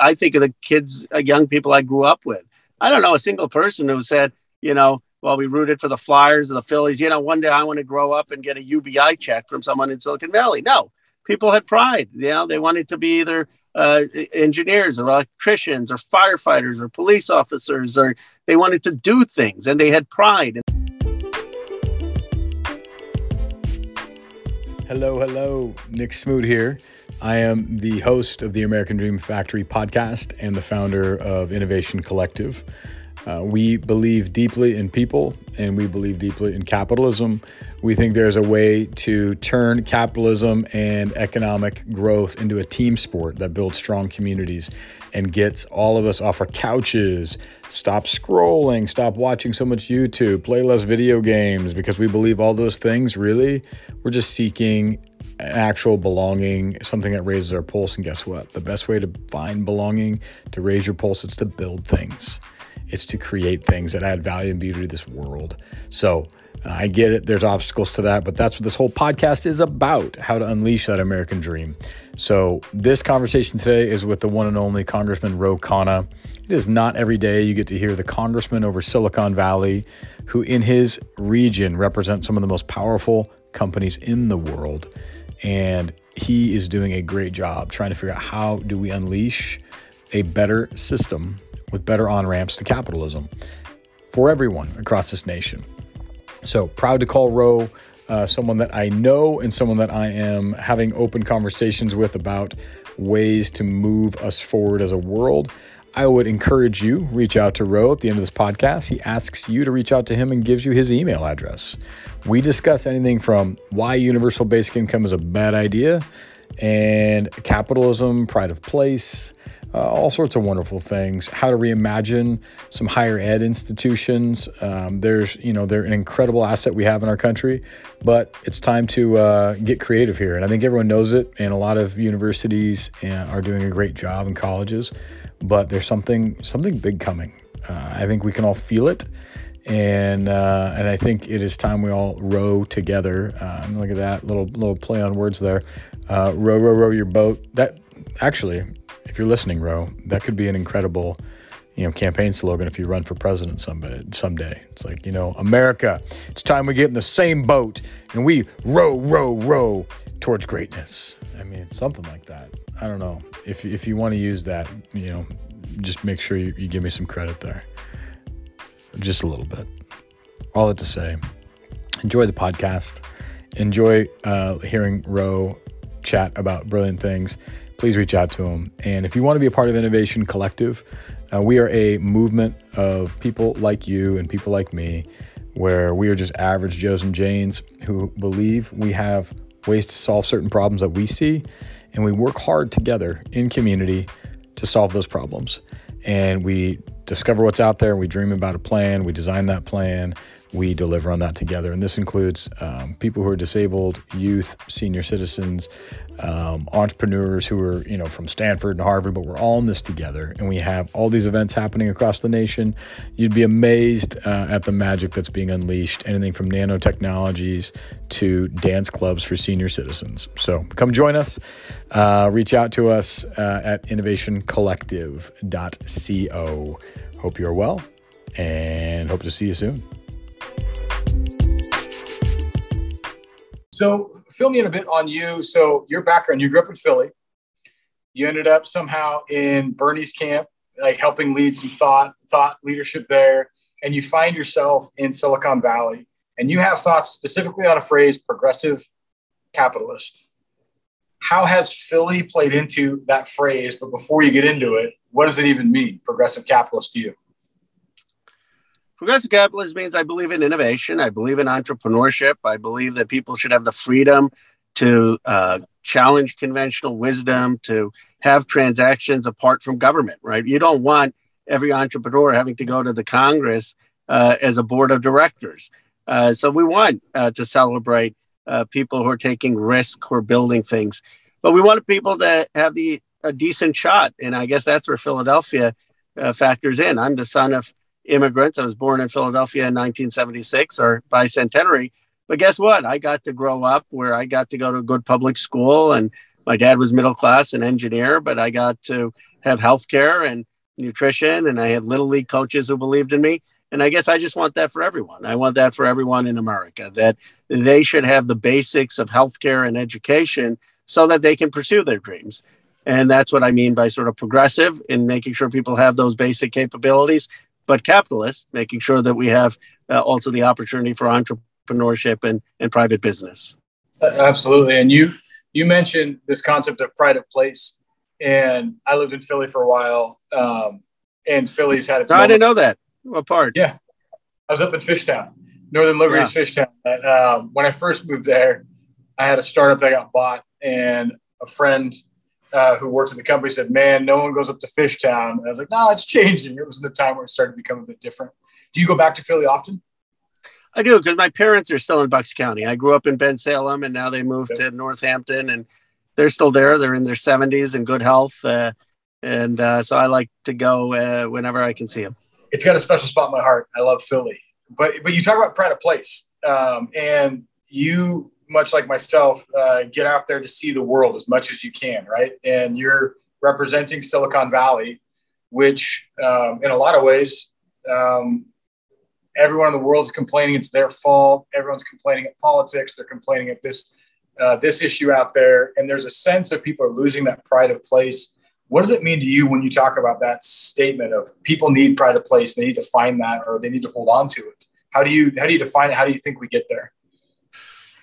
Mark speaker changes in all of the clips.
Speaker 1: I think of the kids, uh, young people I grew up with. I don't know a single person who said, you know, well, we rooted for the Flyers or the Phillies. You know, one day I want to grow up and get a UBI check from someone in Silicon Valley. No, people had pride. You know, they wanted to be either uh, engineers or electricians or firefighters or police officers, or they wanted to do things and they had pride.
Speaker 2: Hello, hello. Nick Smoot here. I am the host of the American Dream Factory podcast and the founder of Innovation Collective. Uh, we believe deeply in people and we believe deeply in capitalism. We think there's a way to turn capitalism and economic growth into a team sport that builds strong communities and gets all of us off our couches, stop scrolling, stop watching so much YouTube, play less video games, because we believe all those things really, we're just seeking actual belonging, something that raises our pulse. And guess what? The best way to find belonging, to raise your pulse, is to build things. It's to create things that add value and beauty to this world. So uh, I get it. There's obstacles to that, but that's what this whole podcast is about how to unleash that American dream. So, this conversation today is with the one and only Congressman Ro Khanna. It is not every day you get to hear the congressman over Silicon Valley, who in his region represents some of the most powerful companies in the world and he is doing a great job trying to figure out how do we unleash a better system with better on ramps to capitalism for everyone across this nation. So proud to call Ro uh, someone that I know and someone that I am having open conversations with about ways to move us forward as a world. I would encourage you reach out to Ro at the end of this podcast. He asks you to reach out to him and gives you his email address. We discuss anything from why universal basic income is a bad idea and capitalism, pride of place, uh, all sorts of wonderful things. How to reimagine some higher ed institutions. Um, there's, you know, they're an incredible asset we have in our country, but it's time to uh, get creative here. And I think everyone knows it, and a lot of universities uh, are doing a great job in colleges. But there's something something big coming. Uh, I think we can all feel it and uh, and I think it is time we all row together. Uh, look at that little little play on words there. Uh, row, row, row your boat. That actually, if you're listening, Ro, that could be an incredible, you know, campaign slogan if you run for president someday. Someday, it's like you know, America. It's time we get in the same boat and we row, row, row towards greatness. I mean, something like that. I don't know if if you want to use that, you know, just make sure you, you give me some credit there just a little bit. All that to say, enjoy the podcast. Enjoy uh, hearing Ro chat about brilliant things. Please reach out to them. And if you want to be a part of Innovation Collective, uh, we are a movement of people like you and people like me, where we are just average Joes and Janes who believe we have ways to solve certain problems that we see, and we work hard together in community to solve those problems. And we discover what's out there. We dream about a plan. We design that plan. We deliver on that together. And this includes um, people who are disabled, youth, senior citizens, um, entrepreneurs who are, you know, from Stanford and Harvard, but we're all in this together. And we have all these events happening across the nation. You'd be amazed uh, at the magic that's being unleashed, anything from nanotechnologies to dance clubs for senior citizens. So come join us. Uh, reach out to us uh, at innovationcollective.co. Hope you're well and hope to see you soon.
Speaker 3: So, fill me in a bit on you. So, your background, you grew up in Philly. You ended up somehow in Bernie's camp, like helping lead some thought, thought leadership there. And you find yourself in Silicon Valley. And you have thoughts specifically on a phrase progressive capitalist. How has Philly played into that phrase? But before you get into it, what does it even mean, progressive capitalist to you?
Speaker 1: Progressive capitalism means I believe in innovation. I believe in entrepreneurship. I believe that people should have the freedom to uh, challenge conventional wisdom, to have transactions apart from government, right? You don't want every entrepreneur having to go to the Congress uh, as a board of directors. Uh, so we want uh, to celebrate uh, people who are taking risk, who are building things, but we want people to have the a decent shot, and I guess that's where Philadelphia uh, factors in. I'm the son of immigrants. I was born in Philadelphia in 1976 or bicentenary. But guess what? I got to grow up where I got to go to a good public school and my dad was middle class and engineer, but I got to have health care and nutrition, and I had little league coaches who believed in me. And I guess I just want that for everyone. I want that for everyone in America that they should have the basics of healthcare and education so that they can pursue their dreams. And that's what I mean by sort of progressive in making sure people have those basic capabilities, but capitalists, making sure that we have uh, also the opportunity for entrepreneurship and, and private business.
Speaker 3: Absolutely. And you you mentioned this concept of pride of place. And I lived in Philly for a while. Um, and Philly's had its.
Speaker 1: No, I didn't know that. What part?
Speaker 3: Yeah. I was up in Fishtown, Northern Liberties, yeah. Fishtown. And, um, when I first moved there, I had a startup that got bought, and a friend uh, who works at the company said, "Man, no one goes up to Fishtown." And I was like, "No, it's changing." It was the time where it started to become a bit different. Do you go back to Philly often?
Speaker 1: I do because my parents are still in Bucks County. I grew up in Bensalem, and now they moved to Northampton, and they're still there. They're in their 70s and good health, uh, and uh, so I like to go uh, whenever I can see them.
Speaker 3: It's got a special spot in my heart. I love Philly, but but you talk about pride of place, um, and you much like myself, uh, get out there to see the world as much as you can, right? And you're representing Silicon Valley, which um, in a lot of ways, um, everyone in the world is complaining it's their fault. Everyone's complaining at politics. They're complaining at this uh, this issue out there, and there's a sense of people are losing that pride of place. What does it mean to you when you talk about that statement of people need pride of place? They need to find that, or they need to hold on to it. How do you how do you define it? How do you think we get there?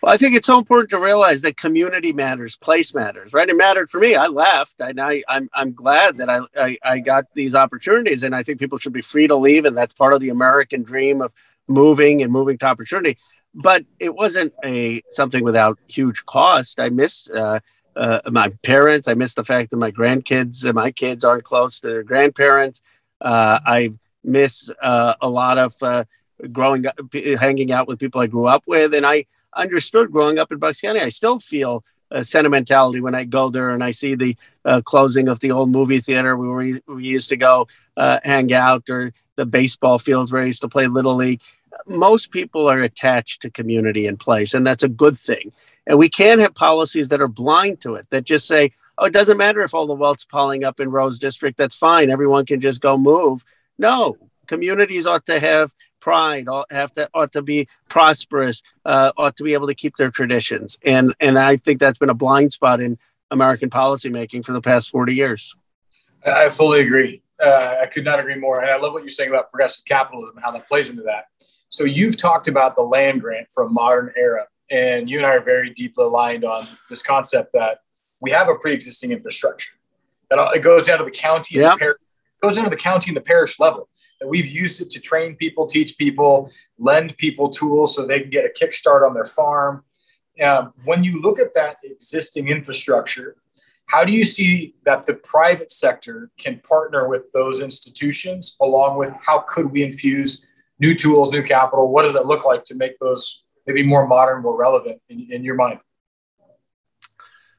Speaker 1: Well, I think it's so important to realize that community matters, place matters, right? It mattered for me. I left, and I, I'm I'm glad that I, I, I got these opportunities, and I think people should be free to leave, and that's part of the American dream of moving and moving to opportunity. But it wasn't a something without huge cost. I miss uh, uh, my parents. I miss the fact that my grandkids and my kids aren't close to their grandparents. Uh, I miss uh, a lot of uh, growing up, hanging out with people I grew up with, and I understood growing up in Bucks County. I still feel a sentimentality when I go there and I see the uh, closing of the old movie theater where we, we used to go uh, hang out, or the baseball fields where I used to play little league. Most people are attached to community and place, and that's a good thing. And we can't have policies that are blind to it, that just say, oh, it doesn't matter if all the wealth's piling up in Ro's District, that's fine. Everyone can just go move. No, communities ought to have pride, ought have to ought to be prosperous, uh, ought to be able to keep their traditions, and and I think that's been a blind spot in American policymaking for the past forty years.
Speaker 3: I fully agree. Uh, I could not agree more, and I love what you're saying about progressive capitalism and how that plays into that. So you've talked about the land grant for a modern era, and you and I are very deeply aligned on this concept that we have a pre-existing infrastructure that it goes down to the county, and the parish, goes into the county and the parish level that we've used it to train people, teach people, lend people tools so they can get a kickstart on their farm. Um, when you look at that existing infrastructure, how do you see that the private sector can partner with those institutions along with how could we infuse new tools, new capital? What does that look like to make those maybe more modern, more relevant in, in your mind?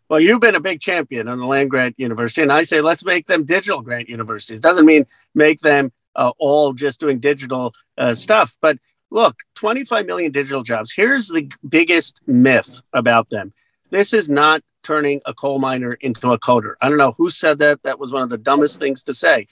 Speaker 1: Well, you've been a big champion on the land grant university, and I say let's make them digital grant universities. Doesn't mean make them uh, all just doing digital uh, stuff. But look, 25 million digital jobs. Here's the biggest myth about them this is not turning a coal miner into a coder. I don't know who said that. That was one of the dumbest things to say.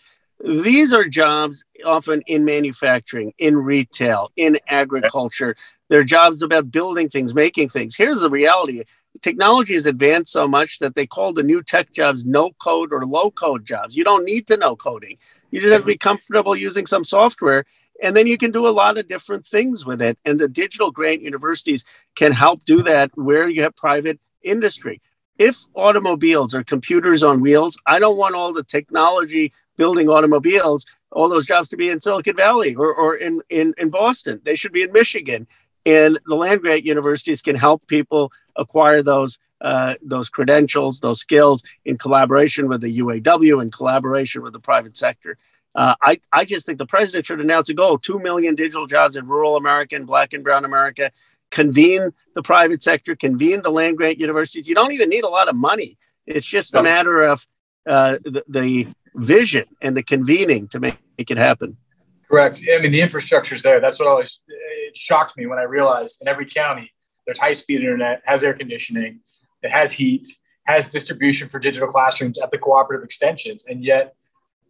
Speaker 1: These are jobs often in manufacturing, in retail, in agriculture. They're jobs about building things, making things. Here's the reality technology has advanced so much that they call the new tech jobs no code or low code jobs. You don't need to know coding. You just have to be comfortable using some software and then you can do a lot of different things with it. And the digital grant universities can help do that where you have private industry. If automobiles are computers on wheels, I don't want all the technology building automobiles, all those jobs to be in Silicon Valley or, or in, in, in Boston. They should be in Michigan. And the land grant universities can help people acquire those uh, those credentials, those skills in collaboration with the UAW, in collaboration with the private sector. Uh, I, I just think the president should announce a goal 2 million digital jobs in rural America and black and brown America, convene the private sector, convene the land grant universities. You don't even need a lot of money. It's just a matter of uh, the, the vision and the convening to make, make it happen.
Speaker 3: Correct. I mean, the infrastructure is there. That's what always it shocked me when I realized in every county there's high speed internet, has air conditioning, it has heat, has distribution for digital classrooms at the cooperative extensions, and yet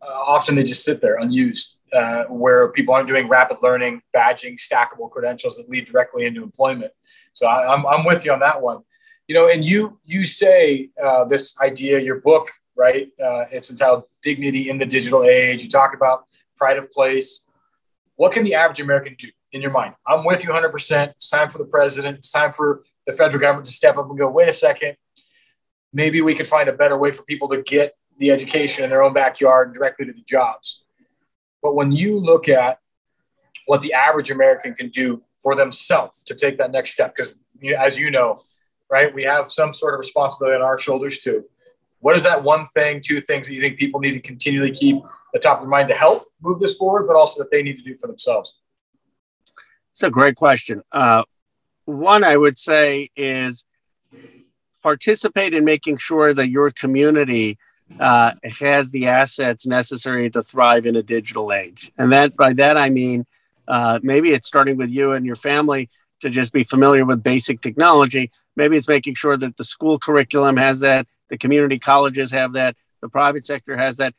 Speaker 3: uh, often they just sit there unused, uh, where people aren't doing rapid learning, badging, stackable credentials that lead directly into employment. So I, am I'm, I'm with you on that one. You know, and you you say uh, this idea, your book, right? Uh, it's entitled "Dignity in the Digital Age." You talk about pride of place. What can the average American do in your mind? I'm with you 100%. It's time for the president. It's time for the federal government to step up and go. Wait a second. Maybe we could find a better way for people to get the education in their own backyard and directly to the jobs. But when you look at what the average American can do for themselves to take that next step, because as you know, right, we have some sort of responsibility on our shoulders too. What is that one thing, two things that you think people need to continually keep the top of their mind to help move this forward, but also that they need to do for themselves?
Speaker 1: It's a great question. Uh, one I would say is participate in making sure that your community uh, has the assets necessary to thrive in a digital age. And that by that I mean uh, maybe it's starting with you and your family to just be familiar with basic technology. Maybe it's making sure that the school curriculum has that, the community colleges have that, the private sector has that.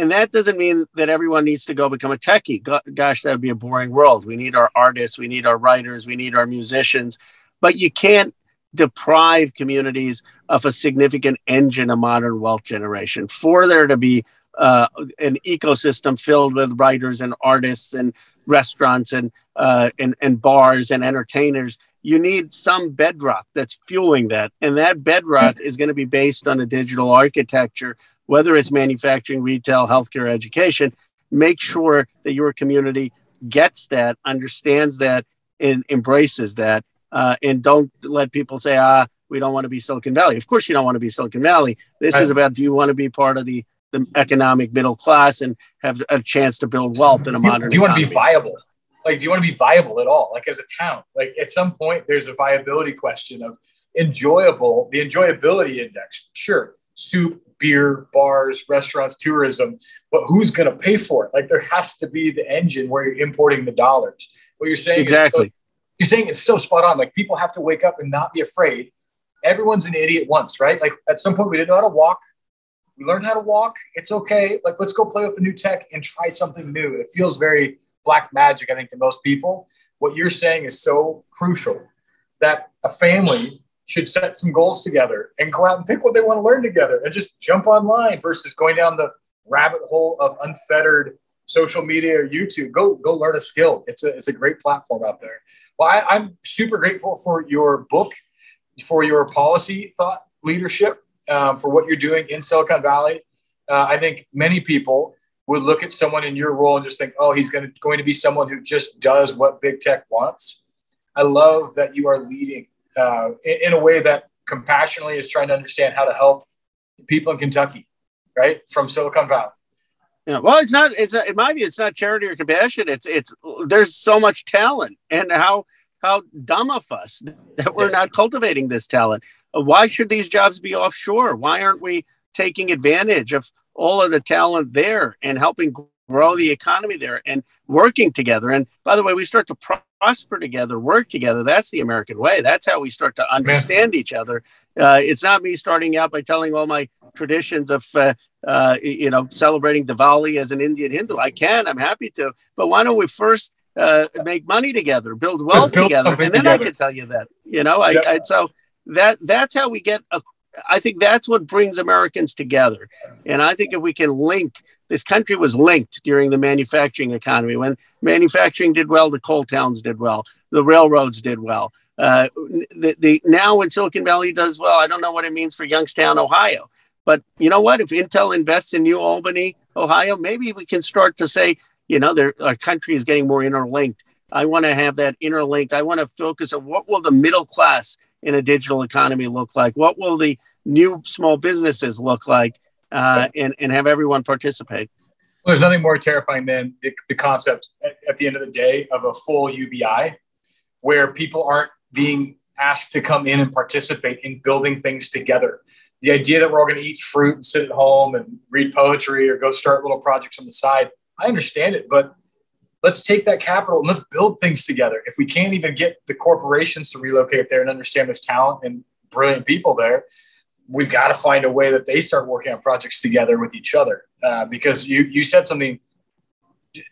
Speaker 1: And that doesn't mean that everyone needs to go become a techie. Gosh, that would be a boring world. We need our artists, we need our writers, we need our musicians, but you can't deprive communities of a significant engine of modern wealth generation. For there to be uh, an ecosystem filled with writers and artists and restaurants and, uh, and and bars and entertainers, you need some bedrock that's fueling that, and that bedrock is going to be based on a digital architecture, whether it's manufacturing, retail, healthcare, education. Make sure that your community gets that, understands that, and embraces that, uh, and don't let people say, ah, we don't want to be Silicon Valley. Of course, you don't want to be Silicon Valley. This right. is about do you want to be part of the, the economic middle class and have a chance to build wealth in a modern
Speaker 3: Do you economy. want to be viable? Like, do you want to be viable at all? Like, as a town, like at some point, there's a viability question of enjoyable, the enjoyability index. Sure, soup, beer, bars, restaurants, tourism, but who's going to pay for it? Like, there has to be the engine where you're importing the dollars. What you're saying
Speaker 1: exactly
Speaker 3: you're saying it's so spot on. Like people have to wake up and not be afraid. Everyone's an idiot once, right? Like at some point we didn't know how to walk. We learned how to walk. It's okay. Like let's go play with the new tech and try something new. It feels very black magic, I think, to most people. What you're saying is so crucial that a family should set some goals together and go out and pick what they want to learn together and just jump online versus going down the rabbit hole of unfettered social media or YouTube. Go go learn a skill. It's a it's a great platform out there. Well, I, am super grateful for your book, for your policy thought leadership, um, for what you're doing in Silicon Valley. Uh, I think many people would look at someone in your role and just think, oh, he's going to, going to be someone who just does what big tech wants. I love that you are leading uh, in, in a way that compassionately is trying to understand how to help people in Kentucky, right, from Silicon Valley.
Speaker 1: Yeah, well, it's not. It's not, in my view, it's not charity or compassion. It's it's there's so much talent, and how how dumb of us that we're not cultivating this talent. Why should these jobs be offshore? Why aren't we taking advantage of all of the talent there and helping grow the economy there and working together? And by the way, we start to prosper together, work together. That's the American way. That's how we start to understand each other. Uh, it's not me starting out by telling all my traditions of, uh, uh, you know, celebrating Diwali as an Indian Hindu. I can, I'm happy to. But why don't we first uh, make money together, build wealth build together, and then together. I can tell you that. You know, I, I so that that's how we get a, I think that's what brings Americans together. And I think if we can link, this country was linked during the manufacturing economy. When manufacturing did well, the coal towns did well, the railroads did well. Uh, the, the now when Silicon Valley does well, I don't know what it means for Youngstown, Ohio. But you know what? If Intel invests in New Albany, Ohio, maybe we can start to say, you know, our country is getting more interlinked. I want to have that interlinked. I want to focus on what will the middle class in a digital economy look like? What will the new small businesses look like? Uh, and, and have everyone participate.
Speaker 3: Well, there's nothing more terrifying than the, the concept at, at, the end of the day of a full UBI where people aren't being asked to come in and participate in building things together. The idea that we're all going to eat fruit and sit at home and read poetry or go start little projects on the side, I understand it, but let's take that capital and let's build things together. If we can't even get the corporations to relocate there and understand there's talent and brilliant people there, we've got to find a way that they start working on projects together with each other. Uh, because you you said something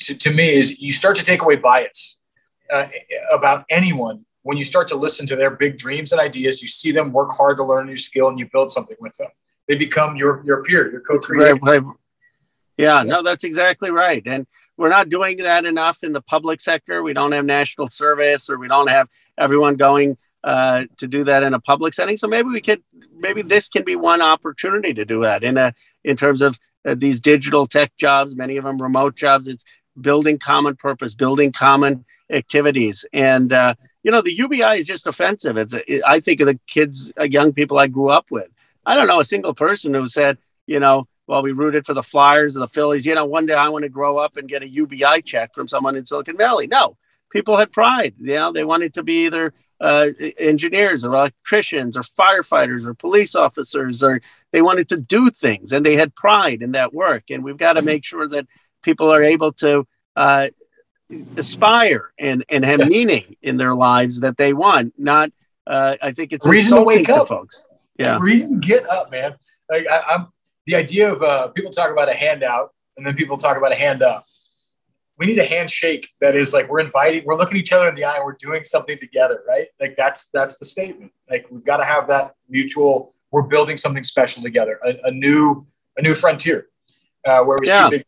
Speaker 3: to, to me is you start to take away bias uh, about anyone when you start to listen to their big dreams and ideas. You see them work hard to learn a new skill, and you build something with them. They become your your peer, your co-creator.
Speaker 1: Right, right. Yeah, no, that's exactly right. And we're not doing that enough in the public sector. We don't have national service or we don't have everyone going uh, to do that in a public setting. So maybe we could, maybe this can be one opportunity to do that in a, in terms of uh, these digital tech jobs, many of them remote jobs. It's building common purpose, building common activities. And, uh, you know, the UBI is just offensive. It's, it, I think of the kids, uh, young people I grew up with. I don't know a single person who said, you know, well, we rooted for the Flyers or the Phillies. You know, one day I want to grow up and get a UBI check from someone in Silicon Valley. No, people had pride. You know, they wanted to be either uh, engineers or electricians or firefighters or police officers, or they wanted to do things and they had pride in that work. And we've got to make sure that people are able to uh, aspire and, and have meaning in their lives that they want. Not, uh, I think it's
Speaker 3: reason to wake up,
Speaker 1: folks. Yeah,
Speaker 3: reason get up, man. Like I, I'm the idea of uh, people talk about a handout and then people talk about a hand up. We need a handshake that is like we're inviting, we're looking each other in the eye, and we're doing something together, right? Like that's that's the statement. Like we've got to have that mutual. We're building something special together, a, a new a new frontier uh, where we yeah. see big.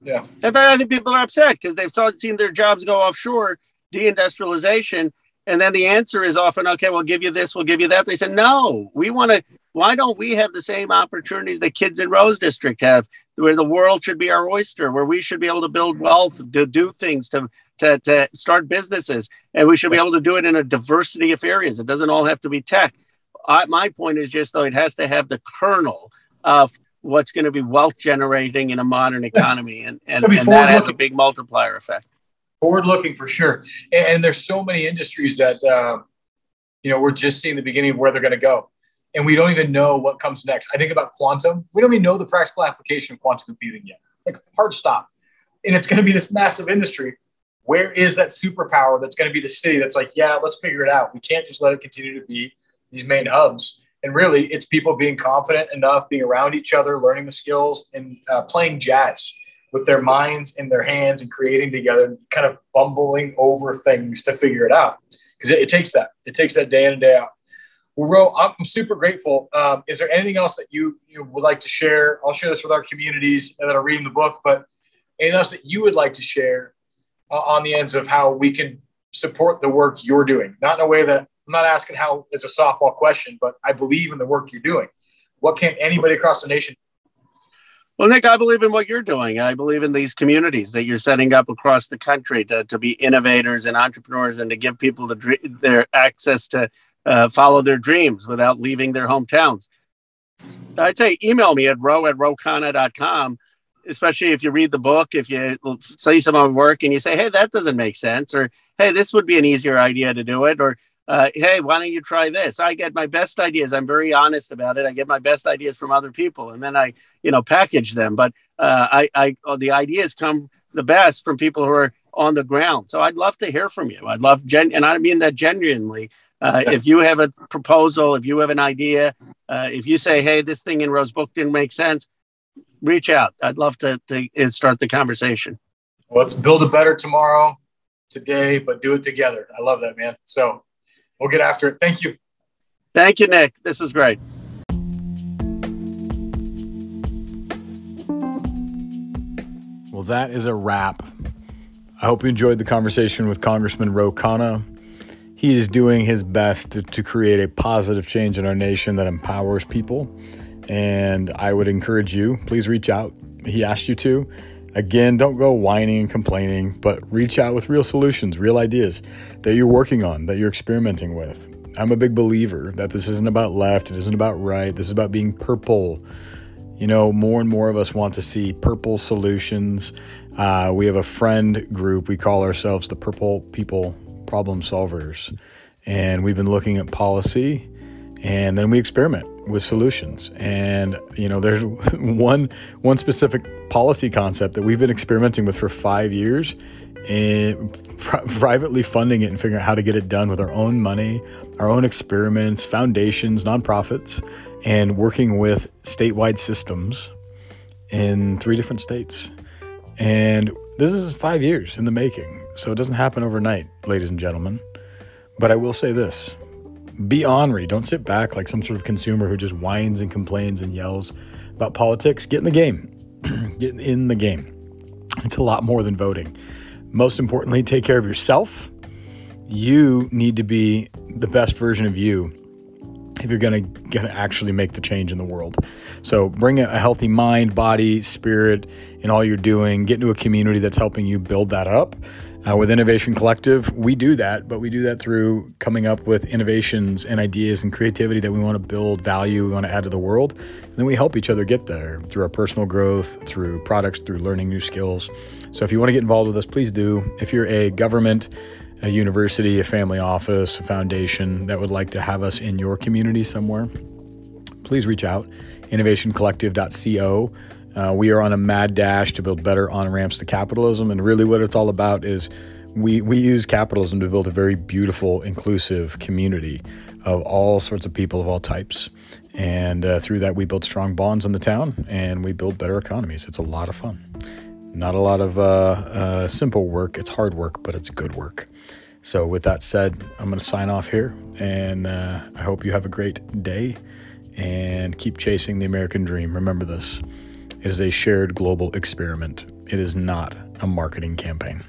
Speaker 3: Yeah,
Speaker 1: in fact, I think people are upset because they've saw, seen their jobs go offshore, deindustrialization, and then the answer is often, okay, we'll give you this, we'll give you that. They said, no, we want to why don't we have the same opportunities that kids in Ro's District have, where the world should be our oyster, where we should be able to build wealth, to do things, to, to, to start businesses, and we should be able to do it in a diversity of areas. It doesn't all have to be tech. I, my point is just though it has to have the kernel of what's going to be wealth generating in a modern economy, and, and, and that has a big multiplier effect.
Speaker 3: Forward looking for sure, and, and, there's so many industries that uh, you know we're just seeing the beginning of where they're going to go and we don't even know what comes next. I think about quantum. We don't even know the practical application of quantum computing yet. Like hard stop. And it's going to be this massive industry. Where is that superpower that's going to be the city that's like, yeah, let's figure it out. We can't just let it continue to be these main hubs. And really, it's people being confident enough, being around each other, learning the skills, and uh, playing jazz with their minds and their hands and creating together, kind of bumbling over things to figure it out. Because it, it takes that. It takes that day in and day out. Well, Ro, I'm super grateful. Um, is there anything else that you, you would like to share? I'll share this with our communities that are reading the book, but anything else that you would like to share uh, on the ends of how we can support the work you're doing? Not in a way that I'm not asking how it's a softball question, but I believe in the work you're doing. What can anybody across the nation?
Speaker 1: Well, Nick, I believe in what you're doing. I believe in these communities that you're setting up across the country to, to be innovators and entrepreneurs and to give people the, their access to uh, follow their dreams without leaving their hometowns. I'd say email me at row at rokhanna.com, especially if you read the book, if you see some of my work and you say, hey, that doesn't make sense, or hey, this would be an easier idea to do it, or uh, hey, why don't you try this? I get my best ideas. I'm very honest about it. I get my best ideas from other people, and then I, you know, package them. But uh, I, I, oh, the ideas come the best from people who are on the ground. So I'd love to hear from you. I'd love, gen- and I mean that genuinely. Uh, if you have a proposal, if you have an idea, uh, if you say, "Hey, this thing in Ro's Book didn't make sense," reach out. I'd love to, to start the conversation.
Speaker 3: Well, let's build a better tomorrow, today, but do it together. I love that, man. So we'll get after it. Thank you.
Speaker 1: Thank you, Nick. This was great.
Speaker 2: Well, that is a wrap. I hope you enjoyed the conversation with Congressman Ro Khanna he is doing his best to, to create a positive change in our nation that empowers people. And I would encourage you, please reach out. He asked you to. Again, don't go whining and complaining, but reach out with real solutions, real ideas that you're working on, that you're experimenting with. I'm a big believer that this isn't about left, it isn't about right, this is about being purple. You know, more and more of us want to see purple solutions. Uh, we have a friend group, we call ourselves the Purple People problem solvers. And we've been looking at policy and then we experiment with solutions. And you know, there's one one specific policy concept that we've been experimenting with for 5 years eh, and pr- privately funding it and figuring out how to get it done with our own money, our own experiments, foundations, nonprofits. and working with statewide systems in three different states. And this is five years in the making, so it doesn't happen overnight, ladies and gentlemen. But I will say this be ornery. Don't sit back like some sort of consumer who just whines and complains and yells about politics. Get in the game. Get in the game. It's a lot more than voting. Most importantly, take care of yourself. You need to be the best version of you if you're going to going to actually make the change in the world. So bring a healthy mind, body, spirit in all you're doing. Get into a community that's helping you build that up. Uh, with Innovation Collective, we do that, but we do that through coming up with innovations and ideas and creativity that we want to build value, we want to add to the world. And then we help each other get there through our personal growth, through products, through learning new skills. So if you want to get involved with us, please do. If you're a government, a university, a family office, a foundation that would like to have us in your community somewhere, please reach out. Innovationcollective.co. Uh, we are on a mad dash to build better on ramps to capitalism, and really what it's all about is we we use capitalism to build a very beautiful, inclusive community of all sorts of people of all types, and uh, through that we build strong bonds in the town, and we build better economies. It's a lot of fun. Not a lot of uh, uh simple work. It's hard work, but it's good work. So, with that said, I'm going to sign off here, and uh, I hope you have a great day and keep chasing the American dream. Remember this it is a shared global experiment, it is not a marketing campaign.